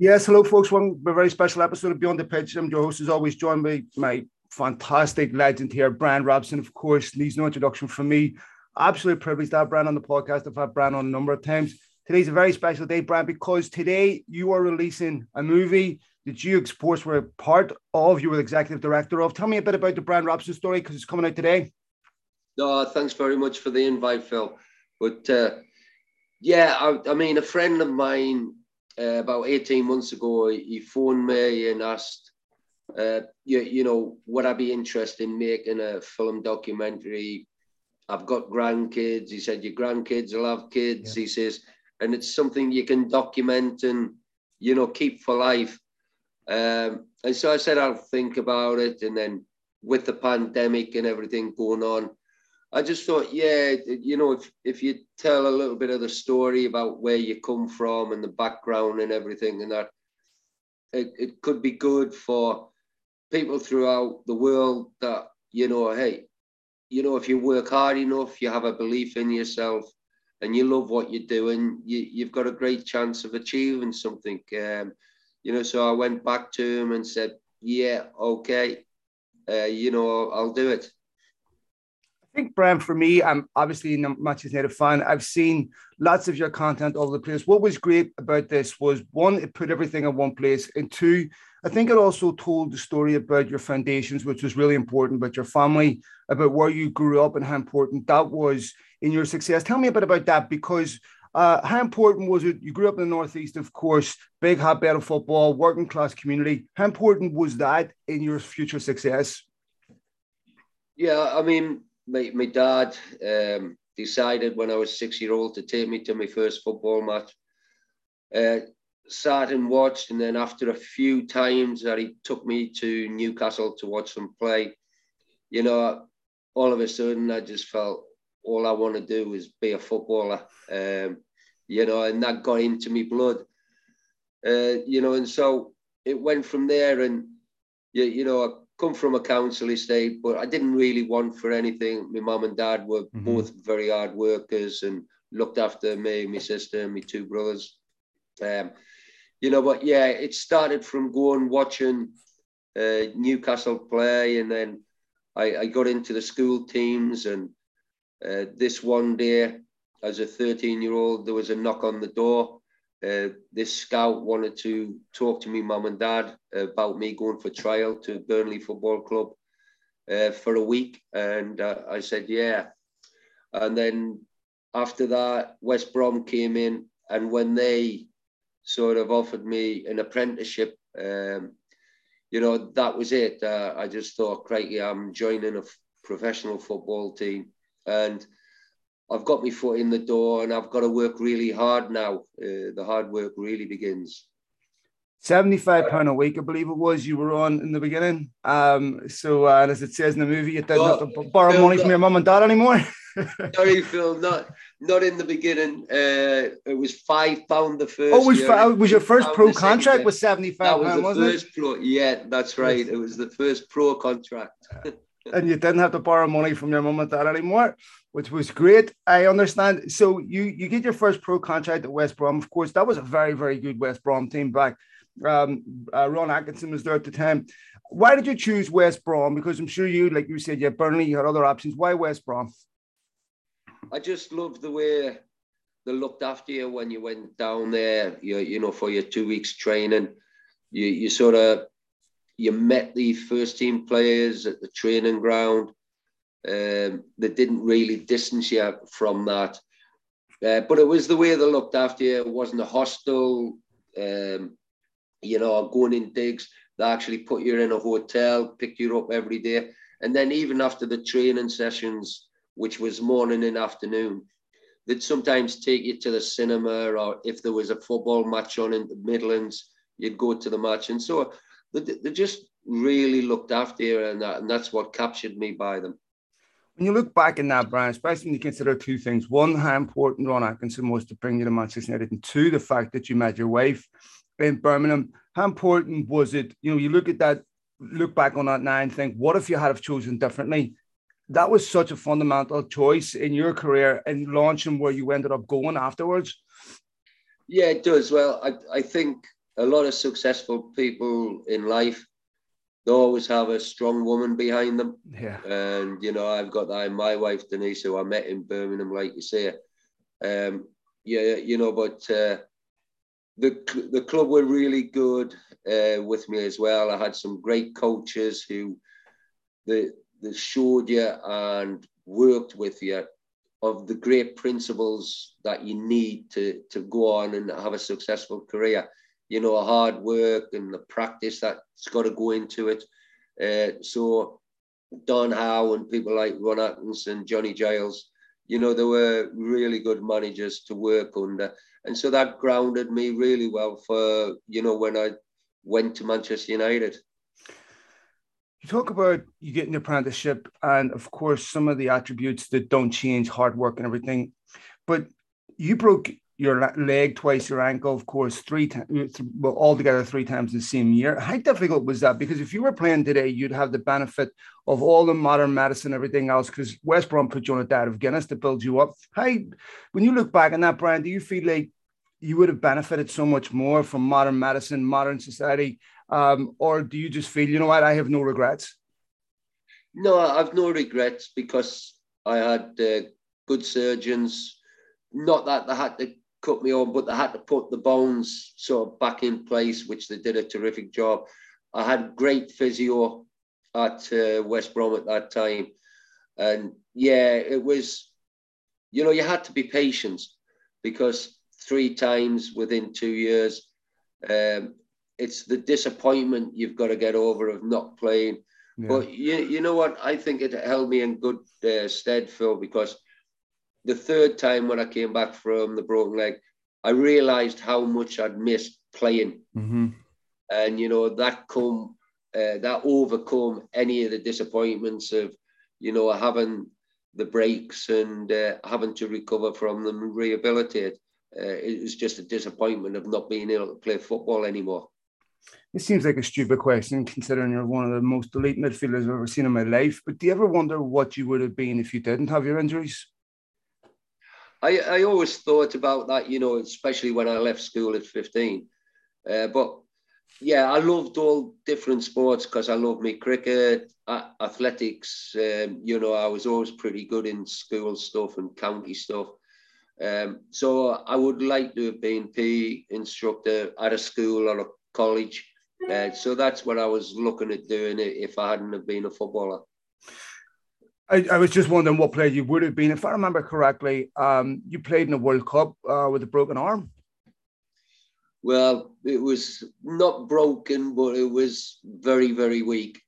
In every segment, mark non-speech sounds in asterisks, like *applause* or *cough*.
Yes, hello, folks. One very special episode of Beyond the Pitch. I'm your host, as always, joined by my fantastic legend here, Brian Robson. Of course, needs no introduction from me. Absolute privilege to have Brian on the podcast. I've had Brian on a number of times. Today's a very special day, Brian, because today you are releasing a movie that you Sports were part of, you were executive director of. Tell me a bit about the Brian Robson story because it's coming out today. No, thanks very much for the invite, Phil. But uh, yeah, I, I mean, a friend of mine uh, about 18 months ago, he phoned me and asked, uh, you, you know, would I be interested in making a film documentary? I've got grandkids. He said, your grandkids will have kids. Yeah. He says, and it's something you can document and, you know, keep for life. Um, and so I said, I'll think about it. And then with the pandemic and everything going on, I just thought, yeah, you know, if if you tell a little bit of the story about where you come from and the background and everything, and that it, it could be good for people throughout the world that, you know, hey, you know, if you work hard enough, you have a belief in yourself and you love what you're doing, you, you've got a great chance of achieving something. Um, you know, so I went back to him and said, yeah, okay, uh, you know, I'll do it think, Brian, for me, I'm obviously a Manchester United fan. I've seen lots of your content all over the place. What was great about this was one, it put everything in one place, and two, I think it also told the story about your foundations, which was really important, about your family, about where you grew up, and how important that was in your success. Tell me a bit about that because. Uh, how important was it? You grew up in the Northeast, of course, big hotbed of football, working class community. How important was that in your future success? Yeah, I mean, my, my dad um, decided when I was six year old to take me to my first football match. Uh, sat and watched, and then after a few times that he took me to Newcastle to watch them play, you know, all of a sudden I just felt all I want to do is be a footballer, um, you know, and that got into me blood, uh, you know, and so it went from there, and you, you know, come from a council estate, but I didn't really want for anything. My mum and dad were mm-hmm. both very hard workers and looked after me, my sister, and my two brothers. Um, you know, but yeah, it started from going watching uh, Newcastle play, and then I, I, got into the school teams. And uh, this one day, as a 13 year old, there was a knock on the door uh, this scout wanted to talk to me mum and dad about me going for trial to Burnley Football Club uh, for a week, and uh, I said yeah. And then after that, West Brom came in, and when they sort of offered me an apprenticeship, um, you know that was it. Uh, I just thought, crikey, I'm joining a f- professional football team, and I've got my foot in the door and I've got to work really hard now. Uh, the hard work really begins. Seventy-five pound a week, I believe it was. You were on in the beginning. Um, so uh, as it says in the movie, you didn't have to borrow Phil, money from your mum and dad anymore. *laughs* sorry, Phil, not not in the beginning. Uh, it was five pound the first. Oh, was year, was your first pro contract was seventy-five pound, wasn't first it? Pro, yeah, that's right. It was the first pro contract. *laughs* and you didn't have to borrow money from your mum and dad anymore which was great. I understand. So you you get your first pro contract at West Brom. Of course, that was a very very good West Brom team back. Um, uh, Ron Atkinson was there at the time. Why did you choose West Brom? Because I'm sure you, like you said, had Burnley, you had other options. Why West Brom? I just loved the way they looked after you when you went down there. You you know for your two weeks training, you you sort of you met the first team players at the training ground um, they didn't really distance you from that. Uh, but it was the way they looked after you. It wasn't a hostel, um, you know, going in digs. They actually put you in a hotel, pick you up every day. And then even after the training sessions, which was morning and afternoon, they'd sometimes take you to the cinema or if there was a football match on in the Midlands, you'd go to the match. And so they, just really looked after you and, that, and that's what captured me by them. When you look back in that, Brian, especially when you consider two things: one, how important Ron Atkinson was to bring you to Manchester United, and two, the fact that you met your wife in Birmingham. How important was it? You know, you look at that, look back on that now, and think, what if you had have chosen differently? That was such a fundamental choice in your career and launching where you ended up going afterwards. Yeah, it does. Well, I, I think a lot of successful people in life, they always have a strong woman behind them. Yeah. And, you know, I've got that in my wife, Denise, who I met in Birmingham, like you say. Um, yeah, you know, but uh, the, the club were really good uh, with me as well. I had some great coaches who they, they showed you and worked with you of the great principles that you need to, to go on and have a successful career. You know, hard work and the practice that's got to go into it. Uh, so Don Howe and people like Ron Atkinson, Johnny Giles, you know, they were really good managers to work under. And so that grounded me really well for, you know, when I went to Manchester United. You talk about you get an apprenticeship, and of course, some of the attributes that don't change, hard work and everything. But you broke your leg twice, your ankle, of course, three times, well, altogether three times in the same year. How difficult was that? Because if you were playing today, you'd have the benefit of all the modern medicine, everything else, because West Brom put you on a diet of Guinness to build you up. How, when you look back on that, Brian, do you feel like you would have benefited so much more from modern medicine, modern society, um, or do you just feel, you know what, I have no regrets? No, I've no regrets because I had uh, good surgeons. Not that they had to cut me on, but they had to put the bones sort of back in place, which they did a terrific job. I had great physio at uh, West Brom at that time. And yeah, it was, you know, you had to be patient because three times within two years, um, it's the disappointment you've got to get over of not playing. Yeah. But you, you know what? I think it held me in good uh, stead, Phil, because the third time when I came back from the broken leg, I realised how much I'd missed playing, mm-hmm. and you know that come uh, that overcome any of the disappointments of you know having the breaks and uh, having to recover from them and rehabilitate. Uh, it was just a disappointment of not being able to play football anymore. It seems like a stupid question considering you're one of the most elite midfielders I've ever seen in my life. But do you ever wonder what you would have been if you didn't have your injuries? I, I always thought about that, you know, especially when I left school at 15. Uh, but yeah, I loved all different sports because I loved me cricket, athletics. Um, you know, I was always pretty good in school stuff and county stuff. Um, so I would like to have been PE instructor at a school or a college. Uh, so that's what I was looking at doing if I hadn't have been a footballer. I, I, was just wondering what player you would have been. If I remember correctly, um, you played in the World Cup uh, with a broken arm. Well, it was not broken, but it was very, very weak.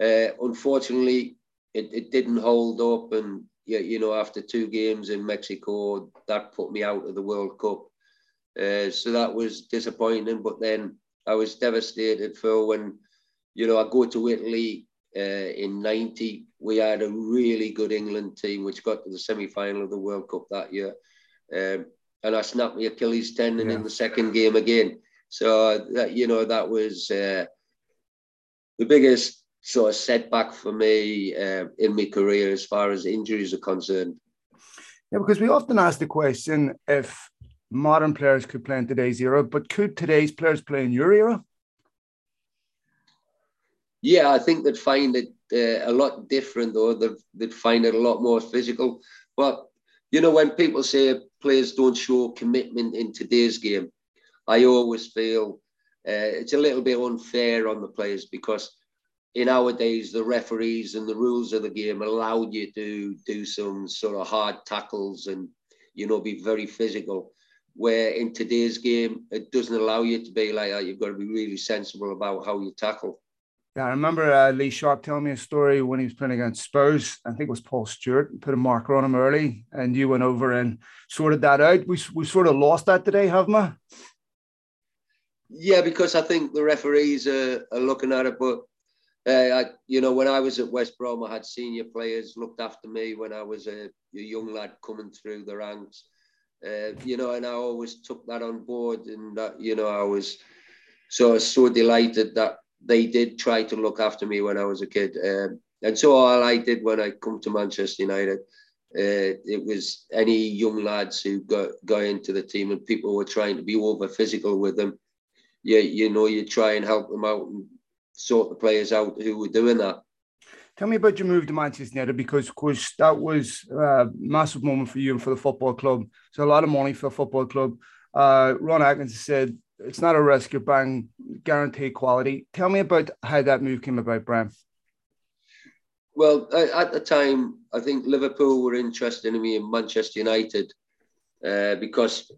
Uh, unfortunately, it, it didn't hold up, and yeah, you know, after two games in Mexico, that put me out of the World Cup. Uh, so that was disappointing. But then I was devastated for when, you know, I go to Italy uh, in 90. We had a really good England team, which got to the semi final of the World Cup that year. Um, and I snapped my Achilles tendon yeah. in the second game again. So, that, you know, that was uh, the biggest sort of setback for me uh, in my career as far as injuries are concerned. Yeah, because we often ask the question if modern players could play in today's era, but could today's players play in your era? Yeah, I think they'd find it uh, a lot different, though. They'd, they'd find it a lot more physical. But, you know, when people say players don't show commitment in today's game, I always feel uh, it's a little bit unfair on the players because in our days, the referees and the rules of the game allowed you to do some sort of hard tackles and, you know, be very physical. Where in today's game, it doesn't allow you to be like that. You've got to be really sensible about how you tackle. Yeah, I remember uh, Lee Sharpe telling me a story when he was playing against Spurs. I think it was Paul Stewart put a marker on him early, and you went over and sorted that out. We we sort of lost that today, haven't we? Yeah, because I think the referees are, are looking at it, but uh, I, you know, when I was at West Brom, I had senior players looked after me when I was a, a young lad coming through the ranks. Uh, you know, and I always took that on board, and that, you know, I was so so delighted that they did try to look after me when I was a kid. Um, and so all I did when I come to Manchester United, uh, it was any young lads who got got into the team, and people were trying to be over physical with them you, you know, you try and help them out and sort the players out who were doing that. Tell me about your move to Manchester United because, of course, that was a massive moment for you and for the football club. So a lot of money for a football club. Uh, Ron Atkinson said it's not a risk, you're buying guaranteed quality. Tell me about how that move came about, Brian. Well, at the time, I think Liverpool were interested in me in Manchester United uh, because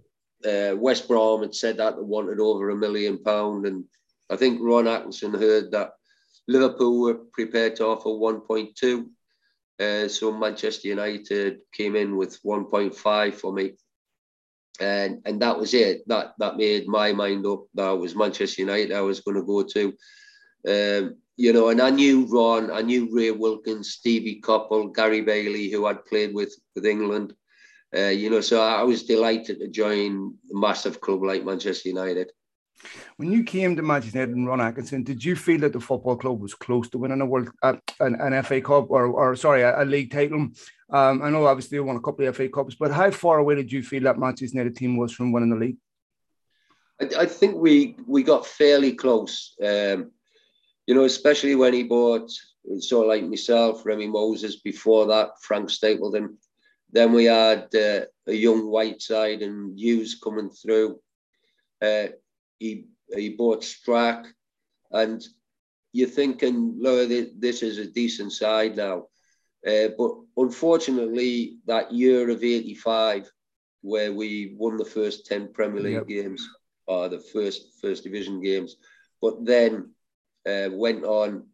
uh, West Brom had said that they wanted over a million pound, and I think Ron Atkinson heard that Liverpool were prepared to offer 1.2. Uh, so Manchester United came in with 1.5 for me and and that was it. That that made my mind up. That was Manchester United. I was going to go to, um, you know, and I knew Ron, I knew Ray Wilkins, Stevie Coppell, Gary Bailey, who I'd played with with England. Uh, you know, so I was delighted to join a massive club like Manchester United. When you came to Manchester United and Ron Atkinson, did you feel that the football club was close to winning a world, uh, an, an FA Cup or, or sorry, a, a league title? Um, I know obviously they won a couple of FA Cups, but how far away did you feel that Manchester United team was from winning the league? I, I think we we got fairly close. Um, you know, especially when he bought of like myself, Remi Moses. Before that, Frank Stapleton. Then we had uh, a young Whiteside and Hughes coming through. Uh, he he bought Strack, and you're thinking, look, this is a decent side now. Uh, but unfortunately, that year of '85, where we won the first 10 Premier League yep. games, or the first first division games, but then uh, went on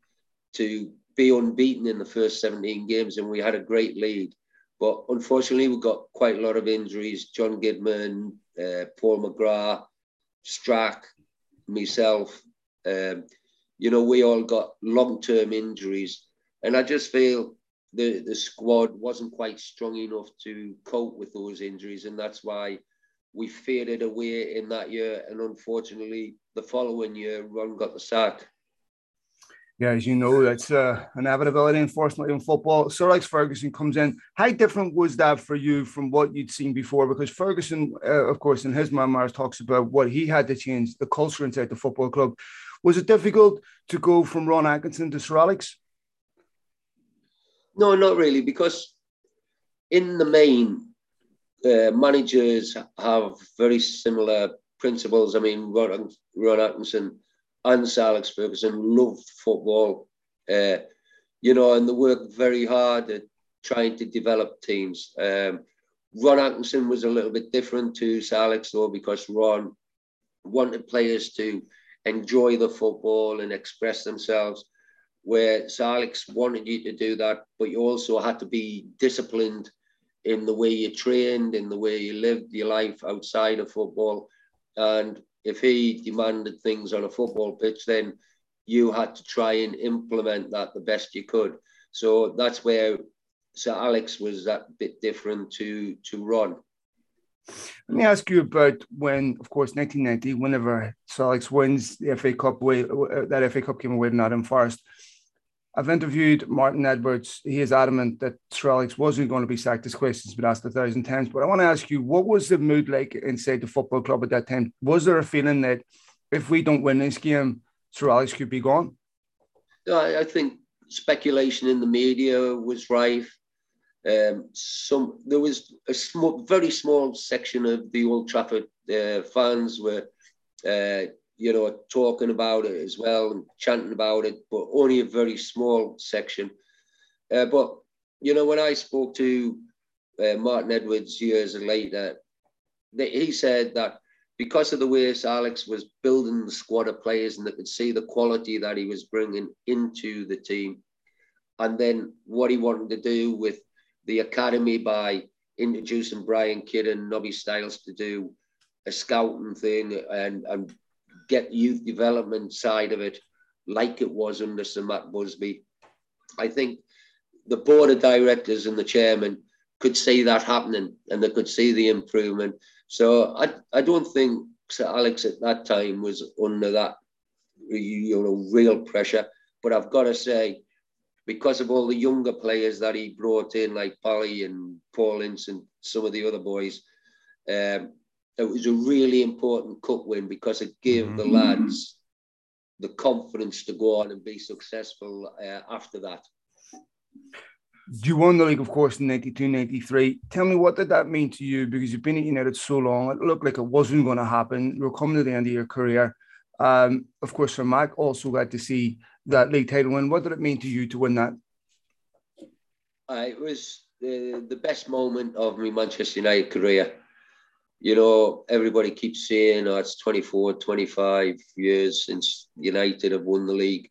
to be unbeaten in the first 17 games, and we had a great lead. But unfortunately, we got quite a lot of injuries. John Gidman, uh, Paul McGrath, Strack, myself. Um, you know, we all got long-term injuries, and I just feel the the squad wasn't quite strong enough to cope with those injuries, and that's why we faded away in that year. And unfortunately, the following year, Ron got the sack. Yeah, as you know, that's uh, inevitability, unfortunately, in football. Sir Alex Ferguson comes in. How different was that for you from what you'd seen before? Because Ferguson, uh, of course, in his memoirs, talks about what he had to change, the culture inside the football club. Was it difficult to go from Ron Atkinson to Sir Alex? No, not really, because in the main, uh, managers have very similar principles. I mean, Ron, Ron Atkinson and Alex Ferguson loved football, uh, you know, and they worked very hard at trying to develop teams. Um, Ron Atkinson was a little bit different to Alex, though, because Ron wanted players to enjoy the football and express themselves where Alex wanted you to do that, but you also had to be disciplined in the way you trained, in the way you lived your life outside of football. And if he demanded things on a football pitch, then you had to try and implement that the best you could. So that's where Sir Alex was that bit different to to Ron. Let me ask you about when, of course, 1990, whenever Sir Alex wins the FA Cup, uh, that FA Cup came away to Nottingham Forest. I've interviewed Martin Edwards. He is adamant that Sir Alex wasn't going to be sacked. This question's been asked a thousand times, but I want to ask you, what was the mood like inside the football club at that time? Was there a feeling that if we don't win this game, Sir Alex could be gone? I think speculation in the media was rife. Um, some there was a small, very small section of the Old Trafford uh, fans were uh, you know, talking about it as well and chanting about it, but only a very small section. Uh, but, you know, when I spoke to uh, Martin Edwards years later, he said that because of the way Alex was building the squad of players and they could see the quality that he was bringing into the team, and then what he wanted to do with the academy by introducing Brian Kidd and Nobby Stiles to do a scouting thing and, and get youth development side of it like it was under Sir Matt Busby. I think the board of directors and the chairman could see that happening and they could see the improvement. So I, I don't think Sir Alex at that time was under that you know real pressure. But I've got to say, because of all the younger players that he brought in, like Pally and Paul Ince and some of the other boys, um, it was a really important cup win because it gave mm-hmm. the lads the confidence to go on and be successful uh, after that. You won the league, of course, in 92 93. Tell me, what did that mean to you? Because you've been at United so long, it looked like it wasn't going to happen. You were coming to the end of your career. Um, of course, Sir Matt also got to see that league title win. What did it mean to you to win that? Uh, it was the, the best moment of my Manchester United career. You know, everybody keeps saying, oh, it's 24, 25 years since United have won the league.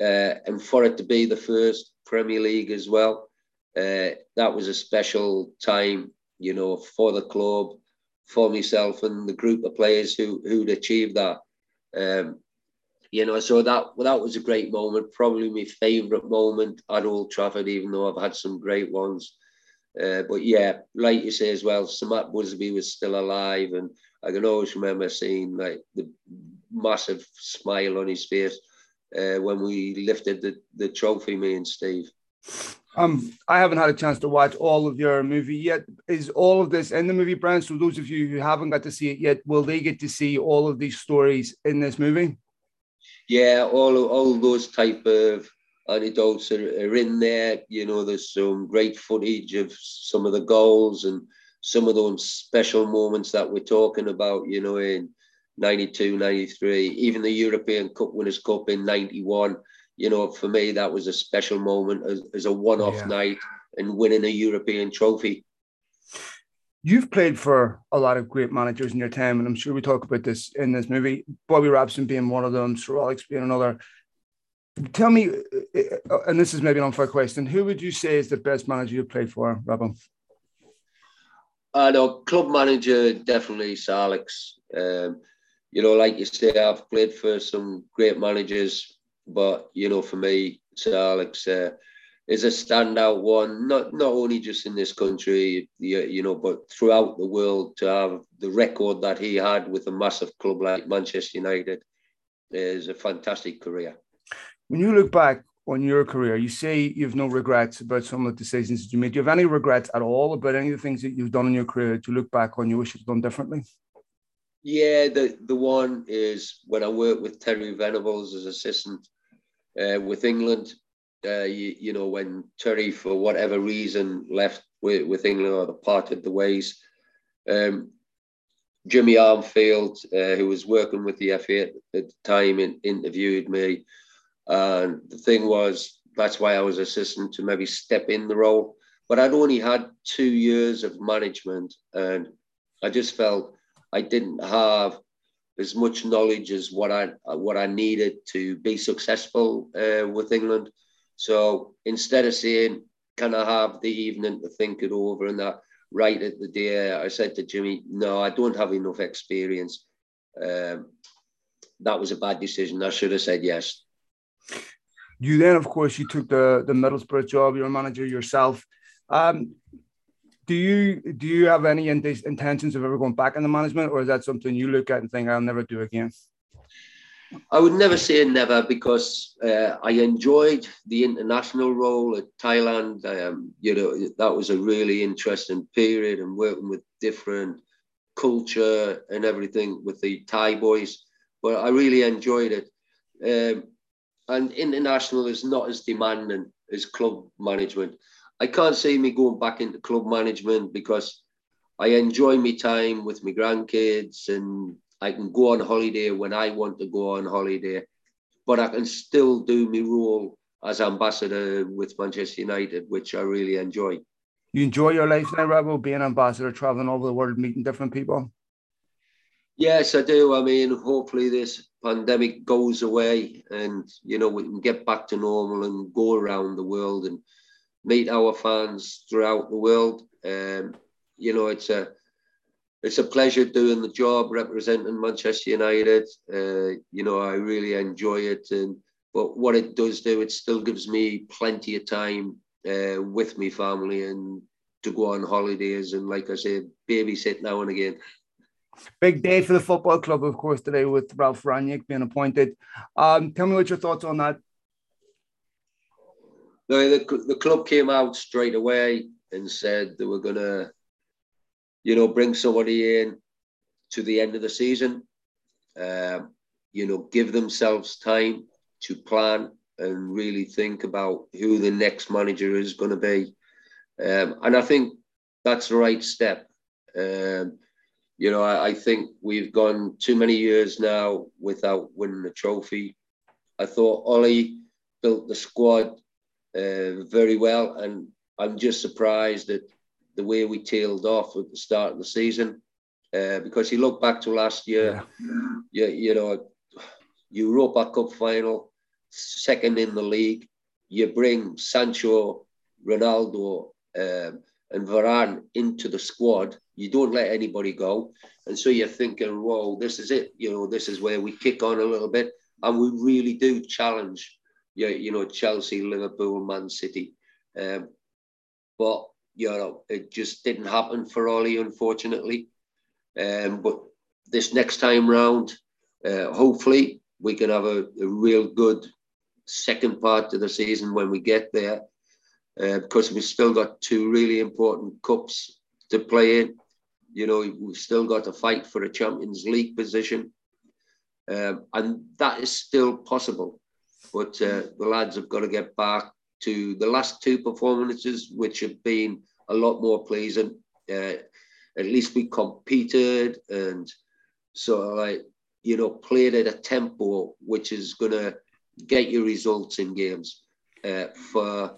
Uh, and for it to be the first Premier League as well, uh, that was a special time, you know, for the club, for myself and the group of players who, who'd achieved that. Um, you know, so that that was a great moment. Probably my favourite moment at Old Trafford, even though I've had some great ones. Uh, but yeah, like you say as well, Sir Matt Busby was still alive, and I can always remember seeing like the massive smile on his face uh, when we lifted the, the trophy, me and Steve. Um, I haven't had a chance to watch all of your movie yet. Is all of this in the movie, Brian? So those of you who haven't got to see it yet, will they get to see all of these stories in this movie? Yeah, all all those type of anecdotes are, are in there. You know, there's some great footage of some of the goals and some of those special moments that we're talking about, you know, in 92, 93, even the European Cup Winners' Cup in 91. You know, for me, that was a special moment as, as a one off yeah. night and winning a European trophy. You've played for a lot of great managers in your time, and I'm sure we talk about this in this movie. Bobby Robson being one of them, Sir Alex being another tell me, uh, uh, and this is maybe an unfair question, who would you say is the best manager you played for, Robin? I know club manager definitely is Alex. Um, you know, like you say, I've played for some great managers, but you know, for me, Sir Alex uh, is a standout one. Not not only just in this country, you, you know, but throughout the world. To have the record that he had with a massive club like Manchester United is a fantastic career. When you look back on your career, you say you have no regrets about some of the decisions that you made. Do you have any regrets at all about any of the things that you've done in your career you look back on you wish you'd done differently? Yeah, the, the one is when I worked with Terry Venables as assistant uh, with England. Uh, you, you, know, when Terry, for whatever reason, left with, with England or parted the ways, um, Jimmy Armfield, uh, who was working with the FA at, at the time, in, interviewed me and the thing was, that's why I was assistant to maybe step in the role. But I'd only had two years of management, and I just felt I didn't have as much knowledge as what I what I needed to be successful uh, with England. So instead of saying, "Can I have the evening to think it over?" and that, right at the day, I said to Jimmy, "No, I don't have enough experience." Um, that was a bad decision. I should have said yes. You then, of course, you took the the Middlesbrough job. You're a manager yourself. Um, do you do you have any intentions of ever going back into management, or is that something you look at and think I'll never do again? I would never say never because uh, I enjoyed the international role at Thailand. Um, you know that was a really interesting period and working with different culture and everything with the Thai boys. But I really enjoyed it. Um, and international is not as demanding as club management. I can't see me going back into club management because I enjoy my time with my grandkids and I can go on holiday when I want to go on holiday, but I can still do my role as ambassador with Manchester United, which I really enjoy. You enjoy your life now, Rebel, being ambassador, traveling all over the world, meeting different people? Yes, I do. I mean, hopefully this pandemic goes away and, you know, we can get back to normal and go around the world and meet our fans throughout the world. Um, you know, it's a it's a pleasure doing the job representing Manchester United. Uh, you know, I really enjoy it. And but what it does do, it still gives me plenty of time uh, with my family and to go on holidays and, like I said, babysit now and again. Big day for the football club, of course, today with Ralf Rangnick being appointed. Um, tell me what your thoughts on that. No, the, the club came out straight away and said they were going to, you know, bring somebody in to the end of the season. Um, you know, give themselves time to plan and really think about who the next manager is going to be. Um, and I think that's the right step. Um, you know, I, I, think we've gone too many years now without winning a trophy. I thought Ole built the squad uh, very well, and I'm just surprised at the way we tailed off at the start of the season. Uh, because you look back to last year, yeah. you, you know, Europa Cup final, second in the league. You bring Sancho, Ronaldo, um, and Varane into the squad. You don't let anybody go, and so you're thinking, "Whoa, this is it." You know, this is where we kick on a little bit, and we really do challenge. You, know, Chelsea, Liverpool, Man City, um, but you know, it just didn't happen for Ole, unfortunately. Um, but this next time round, uh, hopefully, we can have a, a, real good second part of the season when we get there, uh, because we've still got two really important cups to play in. You know, we've still got to fight for a Champions League position, um, and that is still possible. But uh, the lads have got to get back to the last two performances, which have been a lot more pleasing. Uh, at least we competed and sort of like you know played at a tempo which is going to get you results in games. Uh, for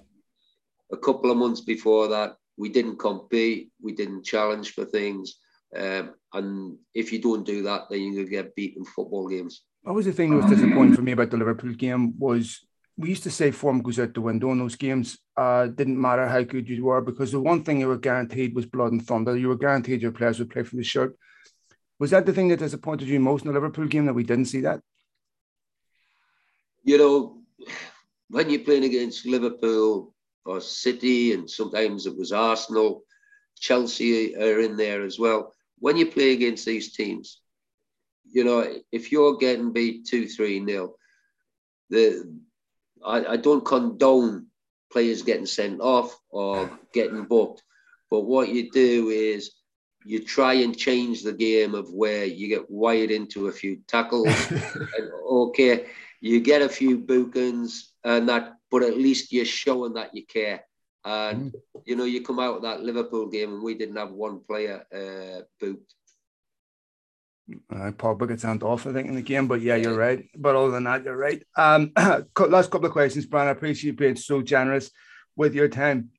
a couple of months before that, we didn't compete, we didn't challenge for things, um, and if you don't do that, then you're going to get beaten in football games. What was the thing that was disappointing for me about the Liverpool game was we used to say form goes out the window in those games. Uh, didn't matter how good you were because the one thing you were guaranteed was blood and thunder. You were guaranteed your players would play for the shirt. Was that the thing that disappointed you most in the Liverpool game that we didn't see that? You know, when you're playing against Liverpool or City, and sometimes it was Arsenal, Chelsea are in there as well. When you play against these teams, you know, if you're getting beat 2 3 nil, the I, I don't condone players getting sent off or getting booked. But what you do is you try and change the game of where you get wired into a few tackles. *laughs* and, okay, you get a few bookings and that, but at least you're showing that you care. And mm. you know, you come out of that Liverpool game and we didn't have one player uh, booked. Uh, Pogba gets sent off, I think, in the game. But yeah, you're right. But other than that, you're right. Um, *clears throat* last couple of questions, Brian. I appreciate you being so generous with your time.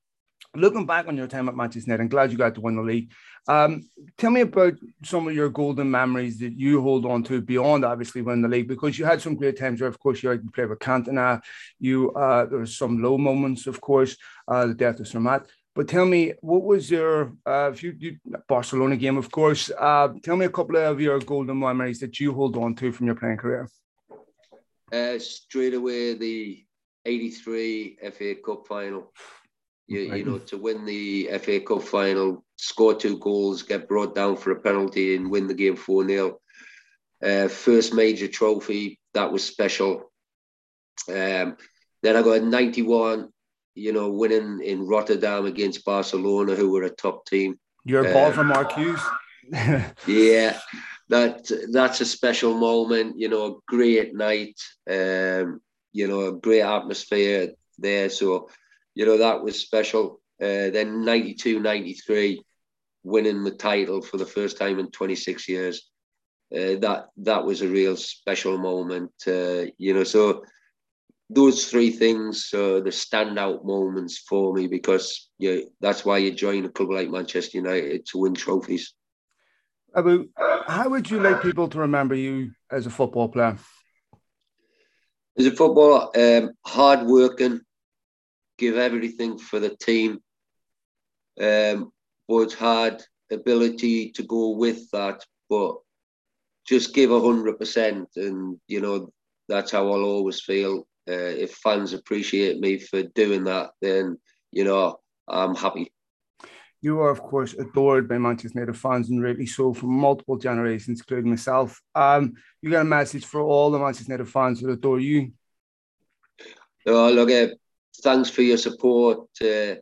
Looking back on your time at Manchester United, I'm glad you got to win the league. Um, tell me about some of your golden memories that you hold on to beyond obviously winning the league, because you had some great times where, of course, you had to play with Cantona. You uh, there was some low moments, of course, uh, the death of Sir Matt. But tell me, what was your uh, if you, you Barcelona game, of course? Uh, tell me a couple of your golden memories that you hold on to from your playing career. Uh, straight away, the '83 FA Cup final. You, right. you know, to win the FA Cup final, score two goals, get brought down for a penalty, and win the game four 0 uh, First major trophy that was special. Um, then I got 91 you know, winning in Rotterdam against Barcelona, who were a top team. You're a ball uh, from Mark Hughes. yeah, that that's a special moment. You know, a great night. Um, you know, a great atmosphere there. So, you know, that was special. Uh, then 92, 93, winning the title for the first time in 26 years. Uh, that that was a real special moment. Uh, you know, so those three things are the standout moments for me because yeah, that's why you join a club like Manchester United to win trophies. Abu, how would you like people to remember you as a football player? As a footballer, um, hard working, give everything for the team, um, but had ability to go with that, but just give a hundred percent, and you know that's how I'll always feel uh, if fans appreciate me for doing that, then you know I'm happy. You are, of course, adored by Manchester United fans, and really so from multiple generations, including myself. Um, you got a message for all the Manchester United fans that adore you. Oh, look, uh, thanks for your support. Uh,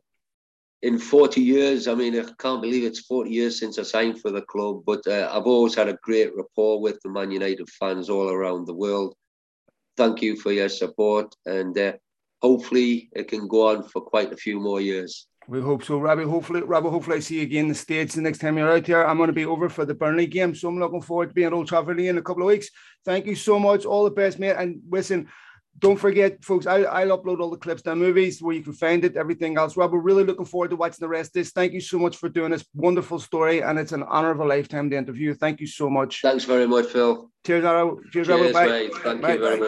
in 40 years, I mean, I can't believe it's 40 years since I signed for the club, but uh, I've always had a great rapport with the Man United fans all around the world. Thank you for your support, and uh, hopefully it can go on for quite a few more years. We hope so, Robbie. Hopefully, Robbie, hopefully I see you again in the States the next time you're out here. I'm going to be over for the Burnley game, so I'm looking forward to being at Old Trafford in a couple of weeks. Thank you so much. All the best, mate. And listen, don't forget, folks, I, I'll upload all the clips down movies where you can find it, everything else. Rob, we're really looking forward to watching the rest of this. Thank you so much for doing this wonderful story, and it's an honor of a lifetime to interview. Thank you so much. Thanks very much, Phil. Cheers, Cheers, Cheers Rob. Bye. Mate. Thank bye, you very much.